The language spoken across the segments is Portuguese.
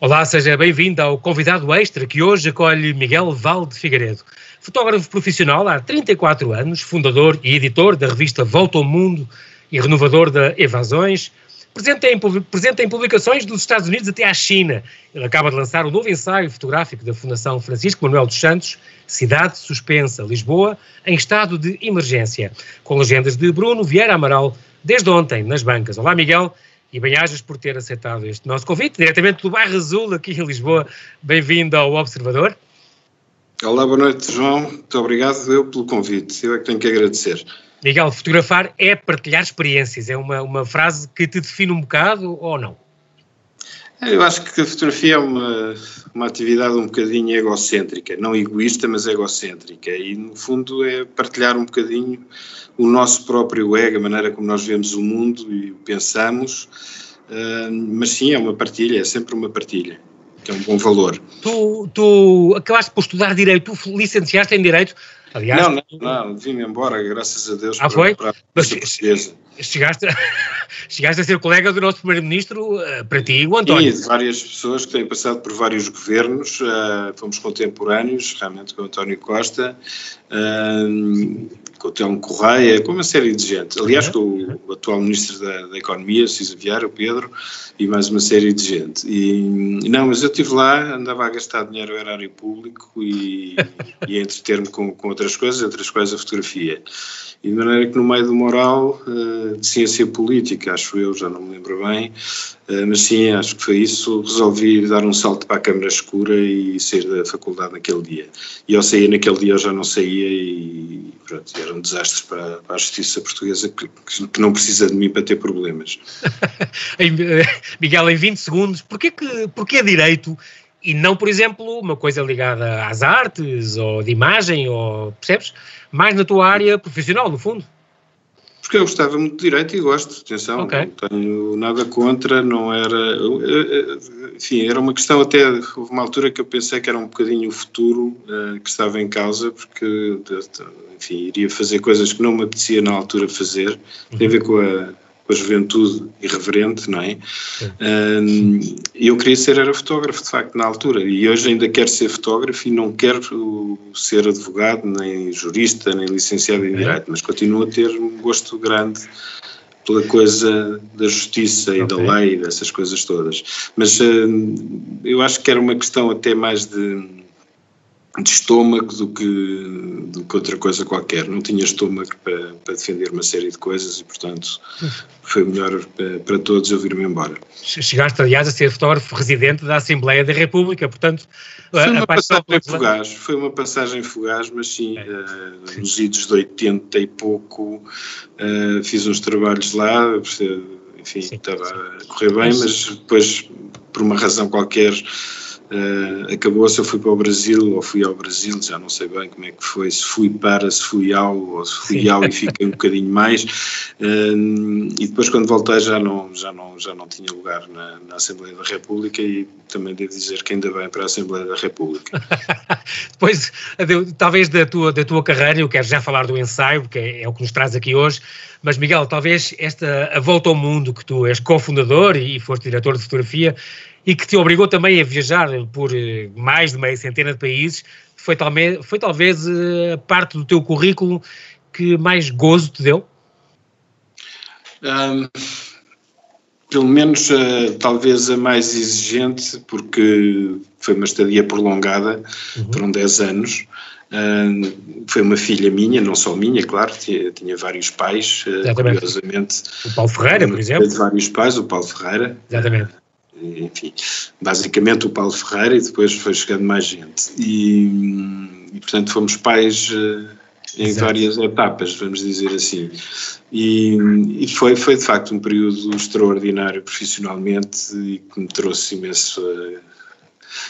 Olá, seja bem-vindo ao convidado extra que hoje acolhe Miguel Valde Figueiredo. Fotógrafo profissional há 34 anos, fundador e editor da revista Volta ao Mundo e renovador da Evasões, presente em, presente em publicações dos Estados Unidos até à China. Ele acaba de lançar o novo ensaio fotográfico da Fundação Francisco Manuel dos Santos, Cidade Suspensa, Lisboa, em estado de emergência, com legendas de Bruno Vieira Amaral, desde ontem, nas bancas. Olá, Miguel e bem-ajas por ter aceitado este nosso convite, diretamente do bairro Azul, aqui em Lisboa. Bem-vindo ao Observador. Olá, boa noite, João. Muito obrigado eu pelo convite. Eu é que tenho que agradecer. Miguel, fotografar é partilhar experiências. É uma, uma frase que te define um bocado ou não? Eu acho que a fotografia é uma, uma atividade um bocadinho egocêntrica, não egoísta, mas egocêntrica. E, no fundo, é partilhar um bocadinho o nosso próprio ego, a maneira como nós vemos o mundo e pensamos. Uh, mas sim, é uma partilha, é sempre uma partilha, que é um bom valor. Tu, tu acabaste por estudar Direito, tu licenciaste em Direito, aliás... Não, não, não vim-me embora, graças a Deus, ah, para, foi? para, para Mas, chegaste, chegaste a ser colega do nosso Primeiro-Ministro, uh, para ti, o António. De várias pessoas que têm passado por vários governos, uh, fomos contemporâneos, realmente com o António Costa, uh, com o Telmo Correia, com uma série de gente. Aliás, com o, o atual Ministro da, da Economia, Cisa Vieira, o Pedro, e mais uma série de gente. E, não, mas eu estive lá, andava a gastar dinheiro ao erário público e, e a entreter-me com, com outras coisas, entre as quais a fotografia. E de maneira que no meio do moral, uh, de ciência política, acho eu, já não me lembro bem, uh, mas sim, acho que foi isso, resolvi dar um salto para a câmara escura e sair da faculdade naquele dia. E ao sair naquele dia eu já não saía e pronto, era um desastre para, para a justiça portuguesa que, que, não precisa de mim para ter problemas. Eh, Miguel, em 20 segundos, porquê, que, porquê direito e não, por exemplo, uma coisa ligada às artes ou de imagem, ou percebes? Mais na tua área profissional, no fundo. Porque eu gostava muito de direito e gosto, atenção, okay. não tenho nada contra, não era. Enfim, era uma questão até. Houve uma altura que eu pensei que era um bocadinho o futuro uh, que estava em causa, porque, enfim, iria fazer coisas que não me apetecia na altura fazer, tem a ver com a com a juventude irreverente, não é? E eu queria ser era fotógrafo, de facto, na altura, e hoje ainda quero ser fotógrafo e não quero ser advogado, nem jurista, nem licenciado em Direito, mas continuo a ter um gosto grande pela coisa da justiça e okay. da lei, dessas coisas todas. Mas uh, eu acho que era uma questão até mais de de estômago do que, do que outra coisa qualquer. Não tinha estômago para, para defender uma série de coisas e, portanto, foi melhor para, para todos eu vir-me embora. Chegaste, aliás, a ser fotógrafo residente da Assembleia da República, portanto... Foi uma passagem fugaz, foi uma passagem fugaz, mas sim, é. uh, nos idos de 80 e pouco, uh, fiz uns trabalhos lá, enfim, sim, estava sim. a correr bem, mas depois, por uma razão qualquer Uh, Acabou-se, eu fui para o Brasil, ou fui ao Brasil, já não sei bem como é que foi, se fui para, se fui ao, ou se fui Sim. ao e fiquei um bocadinho mais. Uh, e depois, quando voltei, já não, já não, já não tinha lugar na, na, Assembleia da República e também devo dizer que ainda bem para a Assembleia da República. depois, talvez da tua, da tua carreira, eu quero já falar do ensaio, que é, é o que nos traz aqui hoje, mas Miguel, talvez esta a volta ao mundo que tu és cofundador e foste diretor de fotografia e que te obrigou também a viajar por eh, mais de meia centena de países, foi, talvez, foi talvez eh, a parte do teu currículo que mais gozo te deu? Um, pelo menos uh, talvez a mais exigente, porque foi uma estadia prolongada, uhum. foram 10 anos. Uh, foi uma filha minha, não só minha, claro, tinha, tinha vários pais, uh, curiosamente. O Paulo Ferreira, por exemplo. vários pais, o Paulo Ferreira. Exatamente enfim, basicamente o Paulo Ferreira e depois foi chegando mais gente. E, e portanto fomos pais uh, em Exato. várias etapas, vamos dizer assim. E, e, foi, foi de facto um período extraordinário profissionalmente e que me trouxe imenso uh,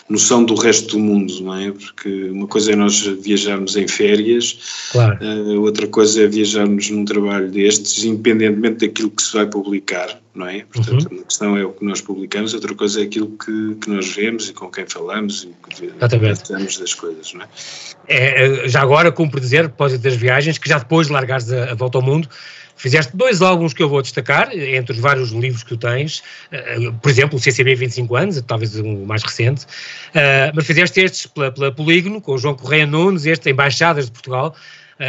noção do resto do mundo, não é? Porque uma coisa é nós viajarmos em férias, claro. uh, outra coisa é viajarmos num trabalho destes, independentemente daquilo que se vai publicar, não é? Portanto, uhum. uma questão é o que nós publicamos, outra coisa é aquilo que, que nós vemos e com quem falamos e que tratamos das coisas, não é? é? Já agora, cumpre dizer, depois das viagens, que já depois de largares a, a volta ao mundo, Fizeste dois álbuns que eu vou destacar, entre os vários livros que tu tens, uh, por exemplo, o CCB 25 anos, talvez o mais recente, uh, mas fizeste estes pela, pela Polígono, com o João Correia Nunes, este Embaixadas de Portugal,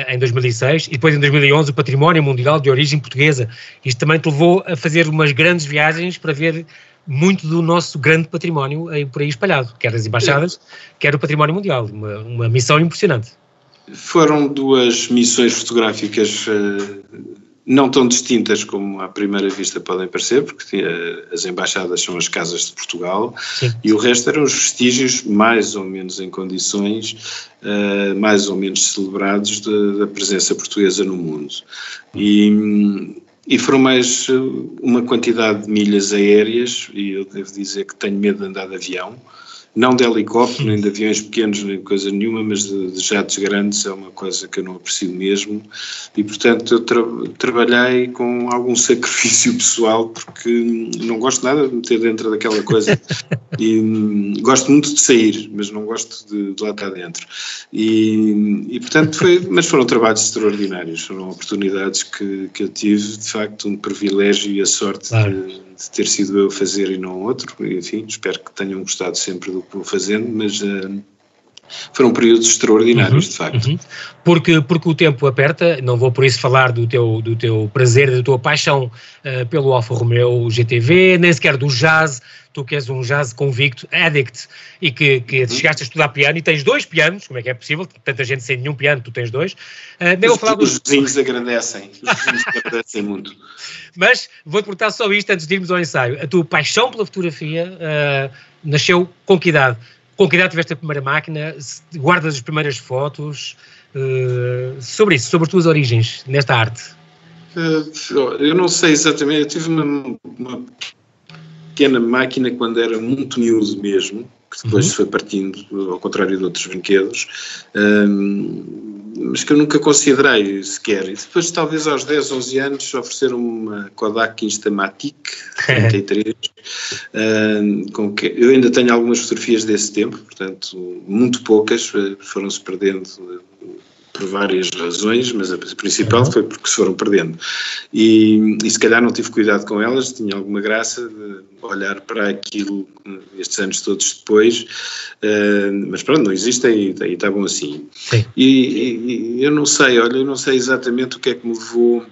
em 2006, e depois em 2011 o Património Mundial de Origem Portuguesa. Isto também te levou a fazer umas grandes viagens para ver muito do nosso grande património por aí espalhado, quer as embaixadas, quer o património mundial, uma, uma missão impressionante. Foram duas missões fotográficas uh, não tão distintas como à primeira vista podem parecer, porque as embaixadas são as casas de Portugal Sim. e o resto eram os vestígios mais ou menos em condições, uh, mais ou menos celebrados da presença portuguesa no mundo. E, e foram mais eh, uma quantidade de milhas aéreas, e eu devo dizer que tenho medo de andar de avião, não de helicóptero, nem de aviões pequenos, nem coisa nenhuma, mas de, de jatos grandes é uma coisa que eu não aprecio mesmo. E, portanto, eu tra trabalhei com algum sacrifício pessoal, porque não gosto nada de meter dentro daquela coisa. e hum, gosto muito de sair, mas não gosto de, de lá estar dentro. E, e, portanto, foi, mas foram trabalhos extraordinários, foram oportunidades que, que eu tive, de facto, um privilégio e a sorte claro. de de ter sido eu a fazer e não outro. Enfim, espero que tenham gostado sempre do que vou fazendo, mas uh, foram períodos extraordinários, uhum, de facto. Uhum. Porque, porque o tempo aperta, não vou por isso falar do teu, do teu prazer, da tua paixão uh, pelo Alfa Romeo GTV, nem sequer do jazz, tu que és um jazz convicto, addict, e que, que uhum. chegaste a estudar piano e tens dois pianos, como é que é possível? Tanta gente sem nenhum piano, tu tens dois. Uh, os, vou falar dos... os vizinhos agradecem, os vizinhos agradecem muito. Mas vou-te perguntar só isto antes de irmos ao ensaio. A tua paixão pela fotografia uh, nasceu com que idade? Com que idade tiveste a primeira máquina? Guardas as primeiras fotos? Uh, sobre isso, sobre as tuas origens nesta arte. eu não sei exatamente, eu tive uma, uma pequena máquina quando era muito miúdo mesmo, que depois uhum. foi partindo, ao contrário de outros brinquedos, um, mas que eu nunca considerei sequer. E depois, talvez aos 10, 11 anos, ofereceram uma Kodak Instamatic 33, um, com que eu ainda tenho algumas fotografias desse tempo, portanto, muito poucas, eh, foram-se perdendo por várias razões, mas a principal foi porque se foram perdendo. E, e, se calhar não tive cuidado com elas, tinha alguma graça de olhar para aquilo estes anos todos depois, uh, mas pronto, não existem e, e está bom assim. E, e, eu não sei, olha, eu não sei exatamente o que é que me levou.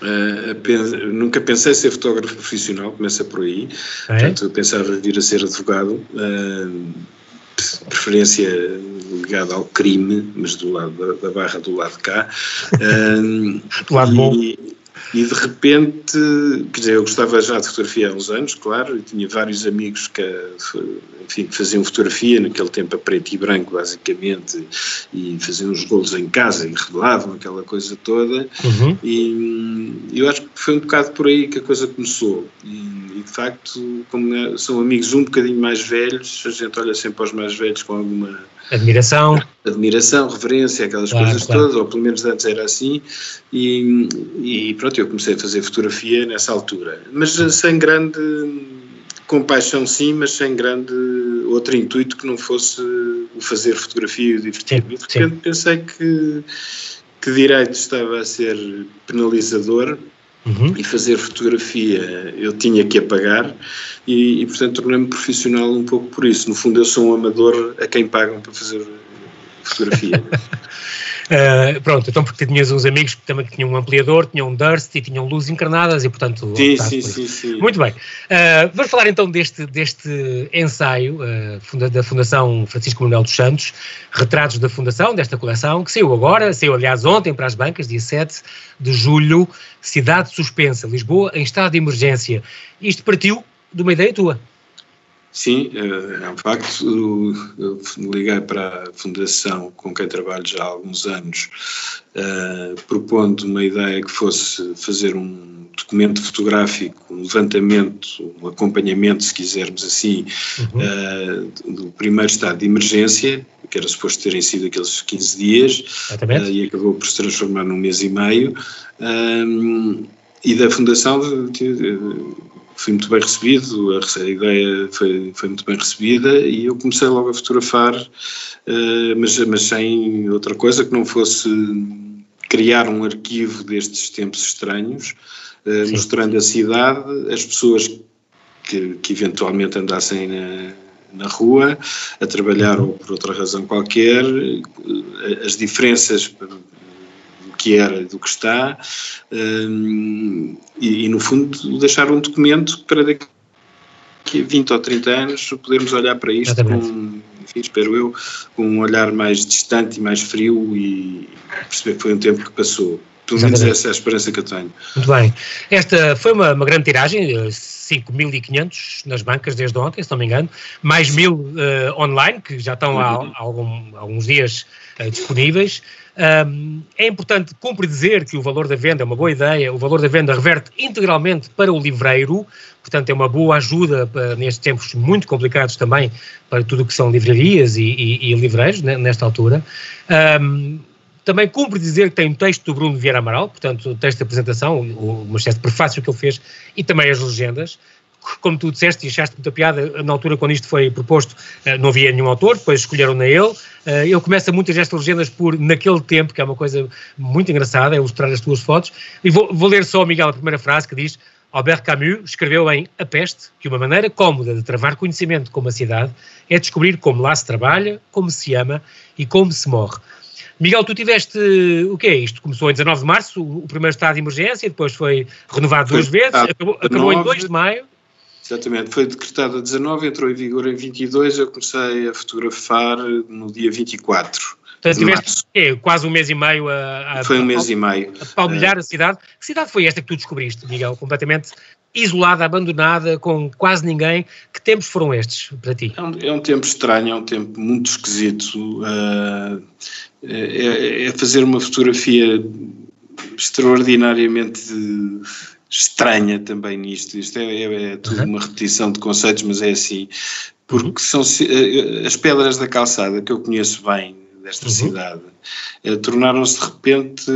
Uh, nunca pensei ser fotógrafo profissional, começa por aí. É? Portanto, eu pensava vir a ser advogado, uh, preferência ligado ao crime, mas do lado da, da barra do lado de cá. Um, do lado e, bom. E de repente, quer dizer, eu gostava já de fotografia há uns anos, claro, e tinha vários amigos que, enfim, que faziam fotografia, naquele tempo a preto e branco, basicamente, e faziam os golos em casa e revelavam aquela coisa toda. Uhum. E eu acho que foi um bocado por aí que a coisa começou. E de facto, como é, são amigos um bocadinho mais velhos, a gente olha sempre aos mais velhos com alguma Admiração. Admiração, reverência, aquelas claro, coisas claro. todas, ou pelo menos antes era assim, e, e, pronto, eu comecei a fazer fotografia nessa altura, mas sem grande compaixão sim, mas sem grande outro intuito que não fosse o fazer fotografia e o divertir-me. De repente pensei que, que direito estava a ser penalizador Uhum. e fazer fotografia eu tinha que apagar e, e portanto tornei-me profissional um pouco por isso. No fundo eu sou um amador a quem pagam para fazer fotografia. Uh, pronto, então porque tinhas uns amigos que também tinham um ampliador, tinham um Durst e tinham luzes encarnadas e portanto... Sim, sim, sim, sim, Muito bem. Uh, vamos falar então deste, deste ensaio uh, da Fundação Francisco Manuel dos Santos, retratos da Fundação, desta coleção, que saiu agora, saiu aliás ontem para as bancas, dia 7 de julho, Cidade Suspensa, Lisboa, em estado de emergência. Isto partiu de uma ideia tua. Sim, é, é um facto. Eu liguei para a Fundação com quem trabalho já há alguns anos, uh, propondo uma ideia que fosse fazer um documento fotográfico, um levantamento, um acompanhamento, se quisermos assim, uhum. uh, do primeiro estado de emergência, que era suposto terem sido aqueles 15 dias, uh, e acabou por se transformar num mês e meio e da Fundação fui muito bem recebido, a, ideia foi, foi muito bem recebida e eu comecei logo a fotografar, uh, mas, mas sem outra coisa que não fosse criar um arquivo destes tempos estranhos, uh, mostrando a cidade, as pessoas que, que eventualmente andassem na, na rua a trabalhar ou por outra razão qualquer, eh, as diferenças que era do que está, um, e, e, no fundo deixar um documento para daqui a 20 ou 30 anos podermos olhar para isto com, enfim, espero eu, com um olhar mais distante e mais frio e perceber que foi um tempo que passou. Pelo menos essa é a esperança que eu tenho. Muito bem. Esta foi uma, uma grande tiragem, 5.500 nas bancas desde ontem, se não me engano, mais mil uh, online, que já estão há, há, algum, há alguns dias uh, disponíveis. Um, é importante cumpre dizer que o valor da venda é uma boa ideia, o valor da venda reverte integralmente para o livreiro, portanto é uma boa ajuda para, nestes tempos muito complicados também para tudo o que são livrarias e, e, e livreiros nesta altura. Um, também cumpre dizer que tem um texto do Bruno Vieira Amaral, portanto, o texto de apresentação, uma espécie de prefácio que ele fez, e também as legendas. Como tu disseste e achaste muita piada, na altura quando isto foi proposto, eh, não havia nenhum autor, depois escolheram na ele. Eh, ele começa muitas destas legendas por naquele tempo, que é uma coisa muito engraçada, é mostrar as tuas fotos. E vou, vou ler só, Miguel, a primeira frase que diz: Albert Camus escreveu em A Peste que uma maneira cómoda de travar conhecimento com uma cidade é descobrir como lá se trabalha, como se ama e como se morre. Miguel, tu tiveste, o que é isto? Começou em 19 de março, o primeiro estado de emergência, depois foi renovado foi duas vezes, acabou, acabou em 2 de maio. Exatamente, foi decretado a 19, entrou em vigor em 22, eu comecei a fotografar no dia 24. Portanto, tiveste é, quase um mês e meio a, a Foi um mês a, e meio. A palmilhar é. a cidade. Que cidade foi esta que tu descobriste, Miguel? Completamente isolada, abandonada, com quase ninguém. Que tempos foram estes para ti? É um, é um tempo estranho, é um tempo muito esquisito. Uh, é, é fazer uma fotografia extraordinariamente estranha também nisto. Isto é, é, é tudo uma repetição de conceitos, mas é assim. Porque uhum. são eh, as pedras da calçada que eu conheço bem desta uhum. cidade eh, tornaram-se de repente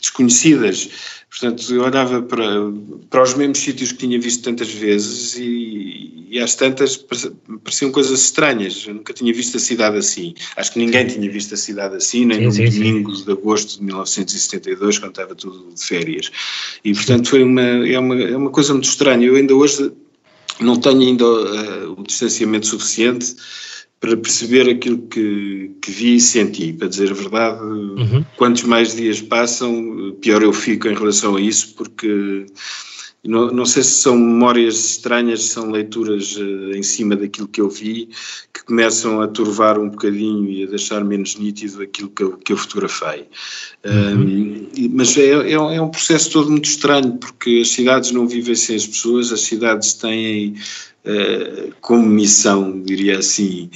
desconhecidas. Portanto, eu olhava para, para os mesmos sítios que tinha visto tantas vezes e, e às tantas pareciam coisas estranhas. Eu nunca tinha visto a cidade assim. Acho que ninguém tinha visto a cidade assim, nem no domingo de agosto de 1972, quando estava tudo de férias. E, portanto, foi uma, é, uma, é uma coisa muito estranha. Eu ainda hoje não tenho ainda uh, o distanciamento suficiente para perceber aquilo que, que vi e senti. Para dizer a verdade, uhum. quantos mais dias passam, pior eu fico em relação a isso, porque não, não sei se são memórias estranhas, se são leituras uh, em cima daquilo que eu vi, que começam a turvar um bocadinho e a deixar menos nítido aquilo que eu, que eu fotografei. Uhum. Um, mas é, é, é, um processo todo muito estranho, porque as cidades não vivem sem as pessoas, as cidades têm uh, como missão, diria assim,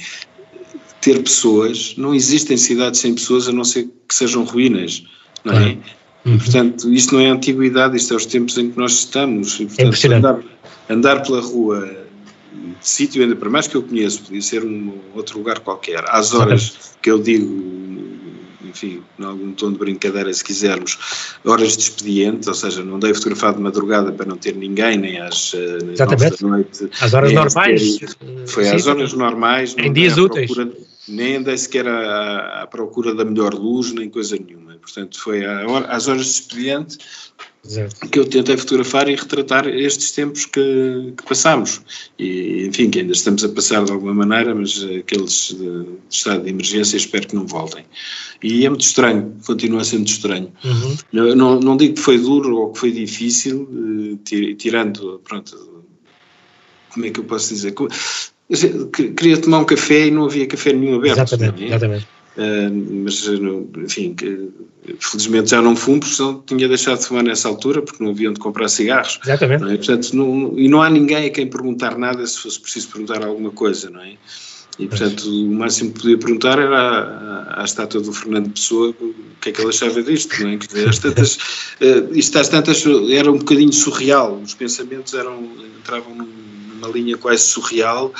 ter pessoas. Não existem cidades sem pessoas a não ser que sejam ruínas, não é? Uhum. Portanto, isto não é antiguidade, isto é os tempos em que nós estamos. E, portanto, é andar, andar pela rua de sítio, ainda para mais que eu conheço, podia ser um outro lugar qualquer, às horas que eu digo, enfim, em algum tom de brincadeira, se quisermos, horas de expediente, ou seja, não dei fotografar de madrugada para não ter ninguém, nem às, eh, Exatamente. da noite. Às horas normais. Ter, foi sim, às horas normais. Em dias úteis. Procura, nem andei sequer à, à, procura da melhor luz, nem coisa nenhuma. Portanto, foi às horas de expediente Exato. que eu tentei fotografar e retratar estes tempos que, que passámos. E, enfim, que ainda estamos a passar de alguma maneira, mas aqueles de, de estado de emergência espero que não voltem. E é muito estranho, continua a ser muito estranho. Uhum. Não, não, não, digo que foi duro ou que foi difícil, eh, tirando, pronto, como é que eu posso dizer? Queria tomar um café e não havia café nenhum aberto. Exatamente, é? exatamente. Mas, enfim, felizmente já não fumo, porque senão tinha deixado de fumar nessa altura, porque não havia onde comprar cigarros. Exatamente. Não é? Portanto, não, e não há ninguém a quem perguntar nada se fosse preciso perguntar alguma coisa, não é? E, portanto, o máximo que podia perguntar era à, à, estátua do Fernando Pessoa o que é que ele achava disto, não é? Quer dizer, as tantas, uh, isto às tantas era um bocadinho surreal, os pensamentos eram, entravam num uma linha quase surreal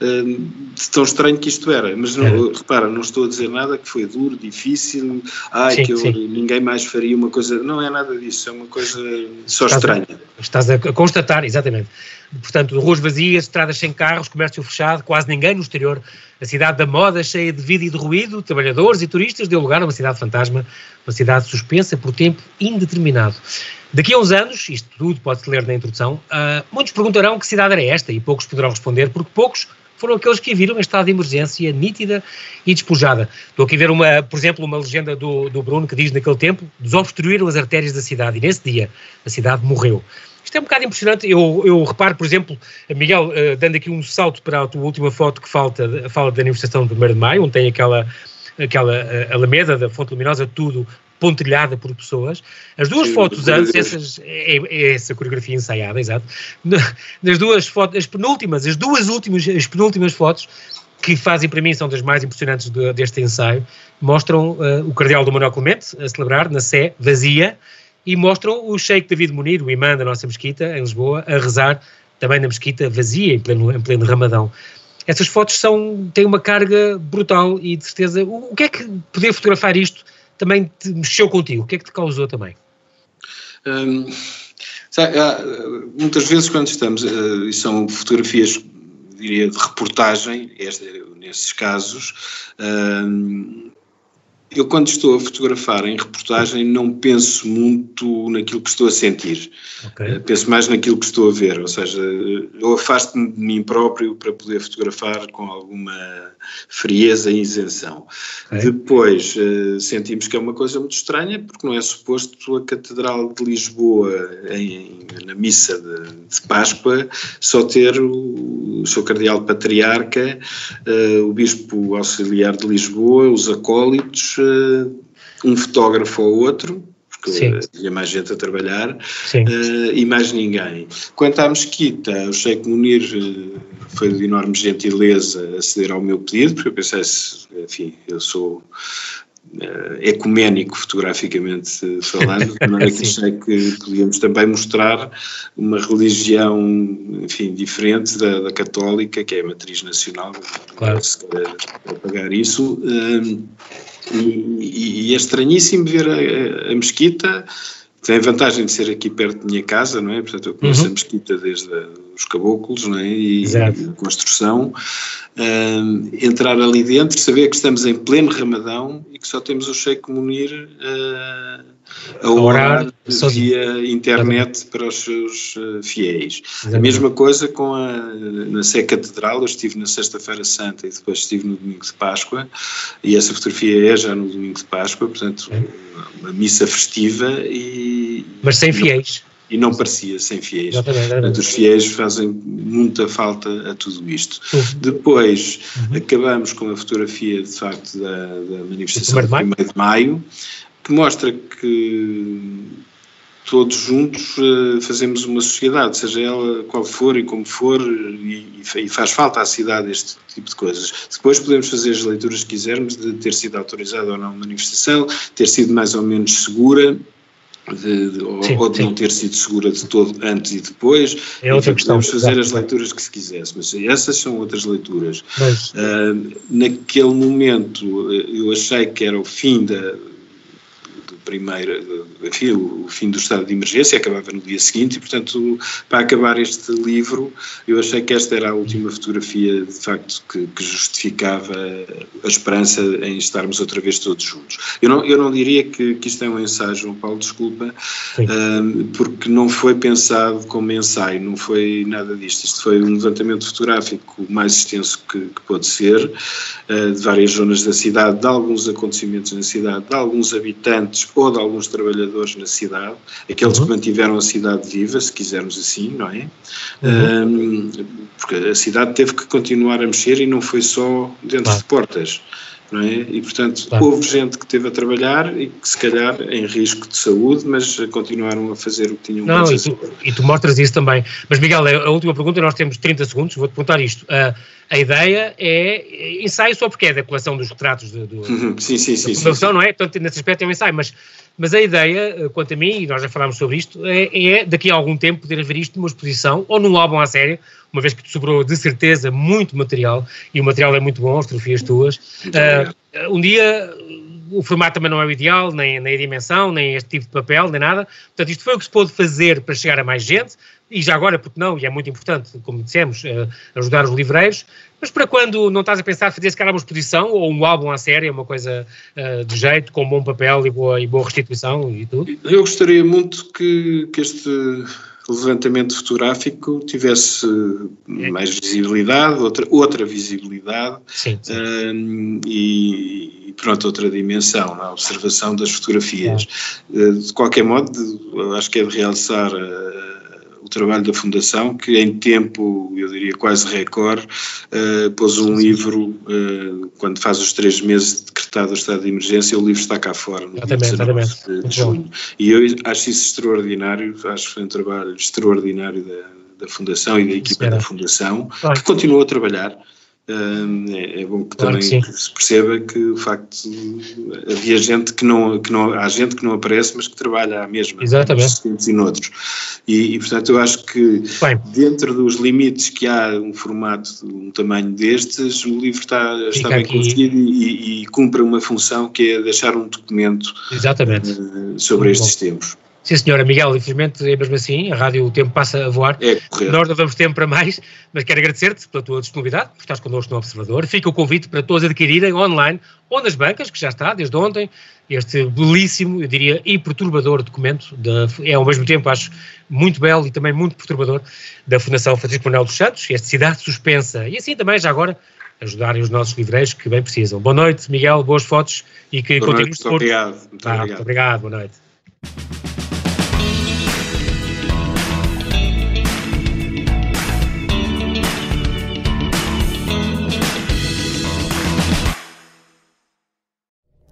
de tão estranho que isto era. Mas não, é. repara, não estou a dizer nada que foi duro, difícil, ai, sim, que eu, ninguém mais faria uma coisa. Não é nada disso, é uma coisa só estás estranha. A, estás a constatar, exatamente. Portanto, ruas vazias, estradas sem carros, comércio fechado, quase ninguém no exterior. A cidade da moda cheia de vida e de ruído, trabalhadores e turistas, deu lugar a uma cidade fantasma, uma cidade suspensa por tempo indeterminado. Daqui a uns anos, isto tudo pode-se ler na introdução, uh, muitos perguntarão que cidade era esta e poucos poderão responder, porque poucos foram aqueles que a viram em estado de emergência nítida e despojada. Estou aqui a ver, uma, por exemplo, uma legenda do, do Bruno que diz naquele tempo, desobstruíram as artérias da cidade e nesse dia a cidade morreu. Isto é um bocado impressionante. Eu, eu reparo, por exemplo, Miguel, uh, dando aqui um salto para a tua última foto que falta, fala da manifestação do 1 de Maio, onde tem aquela, aquela uh, alameda da Fonte Luminosa, tudo pontilhada por pessoas. As duas Sim, fotos antes, essas, é, é, essa coreografia ensaiada, exato. Nas duas fotos, as penúltimas, as duas últimas, as penúltimas fotos, que fazem para mim são das mais impressionantes de, deste ensaio, mostram uh, o cardeal do Manuel Clemente a celebrar na Sé, vazia, e mostram o Sheikh David Munir, o imã da nossa mesquita, em Lisboa, a rezar também na mesquita vazia, em pleno, em pleno Ramadão. Essas fotos são, têm uma carga brutal e de certeza. O, o que é que poder fotografar isto também te mexeu contigo? O que é que te causou também? Hum, sabe, há, muitas vezes quando estamos, uh, e são fotografias, diria, de reportagem, este, nesses casos, uh, eu, quando estou a fotografar em reportagem, não penso muito naquilo que estou a sentir. Okay. Uh, penso mais naquilo que estou a ver. Ou seja, eu afasto-me de mim próprio para poder fotografar com alguma frieza e isenção. Okay. Depois, uh, sentimos que é uma coisa muito estranha, porque não é suposto a Catedral de Lisboa, em, na missa de, de Páscoa, só ter o, o seu cardeal patriarca, o bispo auxiliar de Lisboa, os acólitos um fotógrafo ou outro, porque Sim. havia mais gente a trabalhar, uh, e mais ninguém. Quanto à Mesquita, o Sheikh Munir uh, foi de enorme gentileza aceder ao meu pedido, porque eu pensei, enfim, eu sou ecuménico fotograficamente falando, de maneira que achei que podíamos também mostrar uma religião, enfim, diferente da, da católica, que é a matriz nacional, claro. se quer apagar isso. Uh, e, e, é estranhíssimo ver a, a, mesquita, tem a vantagem de ser aqui perto da minha casa, não é? Portanto, eu conheço uhum. a mesquita desde os caboclos, não é? E, e a construção. Uh, entrar ali dentro, saber que estamos em pleno Ramadão e que só temos o Sheikh Munir uh, a orar via internet para os seus uh, fiéis. Exatamente. A mesma coisa com a, na Sé Catedral, eu estive na Sexta-feira Santa e depois estive no Domingo de Páscoa, e essa fotografia é já no Domingo de Páscoa, portanto, é. uma missa festiva e... Mas sem fiéis. E não parecia sem fiéis. Os fiéis fazem muita falta a tudo isto. Uhum. Depois uhum. acabamos com a fotografia, de facto, da, da manifestação de 1 de maio, que mostra que todos juntos uh, fazemos uma sociedade, seja ela qual for e como for, e, e, faz falta à cidade este tipo de coisas. Depois podemos fazer as leituras que quisermos de ter sido autorizada ou não a manifestação, ter sido mais ou menos segura, de, sim, ou, de sim. não ter sido segura de todo antes e depois. É outra questão. Podemos fazer exatamente. as leituras que se quisesse, mas essas são outras leituras. Mas... Uh, naquele momento eu achei que era o fim da primeiro, enfim, o fim do estado de emergência, acabava no dia seguinte, e portanto, para acabar este livro, eu achei que esta era a última fotografia, de facto, que, que justificava a esperança em estarmos outra vez todos juntos. Eu não, eu não diria que, que isto é um ensaio, João Paulo, desculpa, um, porque não foi pensado como ensaio, não foi nada disto. Isto foi um levantamento fotográfico mais extenso que, que pode ser, uh, de várias zonas da cidade, de alguns acontecimentos na cidade, de alguns habitantes ou de alguns trabalhadores na cidade, aqueles uhum. que mantiveram a cidade viva, se quisermos assim, não é? Uhum. Um, porque a cidade teve que continuar a mexer e não foi só dentro de portas. não É? E, portanto, houve gente que teve a trabalhar e que, se calhar, em risco de saúde, mas continuaram a fazer o que tinham Não, e tu, e tu, mostras isso também. Mas, Miguel, a última pergunta, nós temos 30 segundos, vou-te perguntar isto. Uh, a ideia é ensaio só porque é da coleção dos retratos de, do, uhum, sim, sim, da sim, fundação, sim, não é? Portanto, nesse aspecto é um ensaio, mas Mas a ideia, quanto a mim, e nós já falámos sobre isto, é, é daqui a algum tempo poder ver isto numa exposição ou num álbum à série, uma vez que te sobrou de certeza muito material, e o material é muito bom, as fotografias tuas. Uh, um dia o formato também não é o ideal, nem, nem a dimensão, nem este tipo de papel, nem nada. Portanto, isto foi o que se pôde fazer para chegar a mais gente, e já agora, porque não, e é muito importante, como dissemos, uh, ajudar os livreiros, mas para quando não estás a pensar fazer se calhar uma exposição ou um álbum à série, uma coisa uh, de jeito, com bom papel e boa, e boa restituição e tudo? Eu gostaria muito que, que este levantamento fotográfico tivesse é. mais visibilidade, outra, outra visibilidade sim, sim. Um, e, e, pronto, outra dimensão na observação das fotografias. É. De qualquer modo, acho que é de realçar o trabalho da Fundação, que em tempo, eu diria quase recorde, uh, pôs um livro, uh, quando faz os três meses decretado o estado de emergência, o livro está cá fora, no exatamente, exatamente. de junho. E eu acho isso extraordinário, acho que foi um trabalho extraordinário da, da Fundação e da equipa da Fundação, que continuou a trabalhar. É, é, bom que claro também que se perceba que o facto havia gente que não, que não há gente que não aparece mas que trabalha à mesma Exatamente. e noutros e, e portanto eu acho que Bem. dentro dos limites que há um formato um tamanho destes o livro está, está bem conseguido e, e, cumpre uma função que é deixar um documento Exatamente. Uh, sobre Muito estes bom. tempos Sim, senhora Miguel, infelizmente é mesmo assim, a rádio o tempo passa a voar. É Nós não damos tempo para mais, mas quero agradecer-te pela tua disponibilidade, por estás connosco no Observador. Fica o convite para todos adquirirem online ou nas bancas, que já está desde ontem, este belíssimo, eu diria, e perturbador documento, de, é ao mesmo tempo, acho, muito belo e também muito perturbador, da Fundação Francisco Manuel dos Santos, este Cidade Suspensa. E assim também, já agora, ajudarem os nossos livreiros que bem precisam. Boa noite, Miguel, boas fotos e que continues. Muito obrigado. Muito, ah, obrigado. muito obrigado. Boa noite.